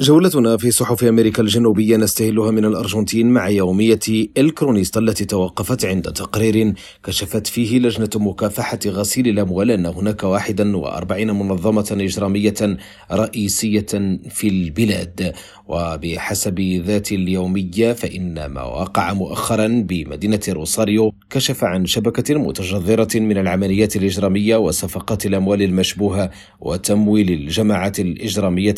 جولتنا في صحف أمريكا الجنوبية نستهلها من الأرجنتين مع يومية الكرونيستا التي توقفت عند تقرير كشفت فيه لجنة مكافحة غسيل الأموال أن هناك 41 منظمة إجرامية رئيسية في البلاد. وبحسب ذات اليومية فإن ما وقع مؤخرا بمدينة روساريو كشف عن شبكة متجذرة من العمليات الإجرامية وصفقات الأموال المشبوهة وتمويل الجماعات الإجرامية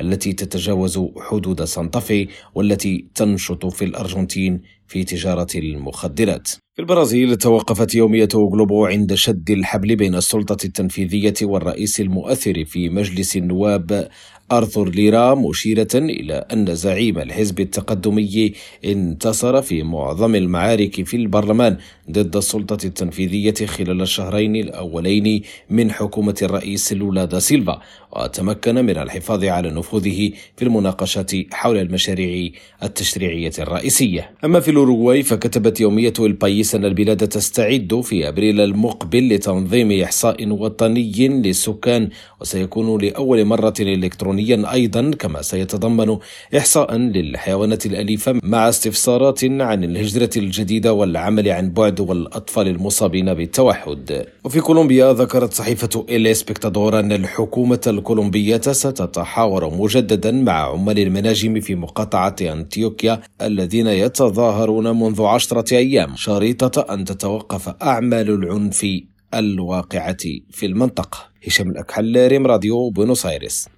التي تتجذر تتجاوز حدود سانتافي والتي تنشط في الأرجنتين في تجارة المخدرات. في البرازيل توقفت يومية غلوبو عند شد الحبل بين السلطة التنفيذية والرئيس المؤثر في مجلس النواب آرثور ليرا مشيرة إلى أن زعيم الحزب التقدمي انتصر في معظم المعارك في البرلمان ضد السلطة التنفيذية خلال الشهرين الأولين من حكومة الرئيس لولا دا سيلفا وتمكن من الحفاظ على نفوذه في المناقشات حول المشاريع التشريعية الرئيسية. أما في الأوروغواي فكتبت يومية البايس أن البلاد تستعد في أبريل المقبل لتنظيم إحصاء وطني للسكان وسيكون لأول مرة إلكترونيا أيضا كما سيتضمن إحصاء للحيوانات الأليفة مع استفسارات عن الهجرة الجديدة والعمل عن بعد والأطفال المصابين بالتوحد. وفي كولومبيا ذكرت صحيفة إل إسبكتادور أن الحكومة الكولومبية ستتحاور مجددا مع عمال المناجم في مقاطعة أنتيوكيا الذين يتظاهرون منذ عشرة أيام. شريطة أن تتوقف أعمال العنف الواقعة في المنطقة. هشام الأكحل ريم راديو بونوس آيرس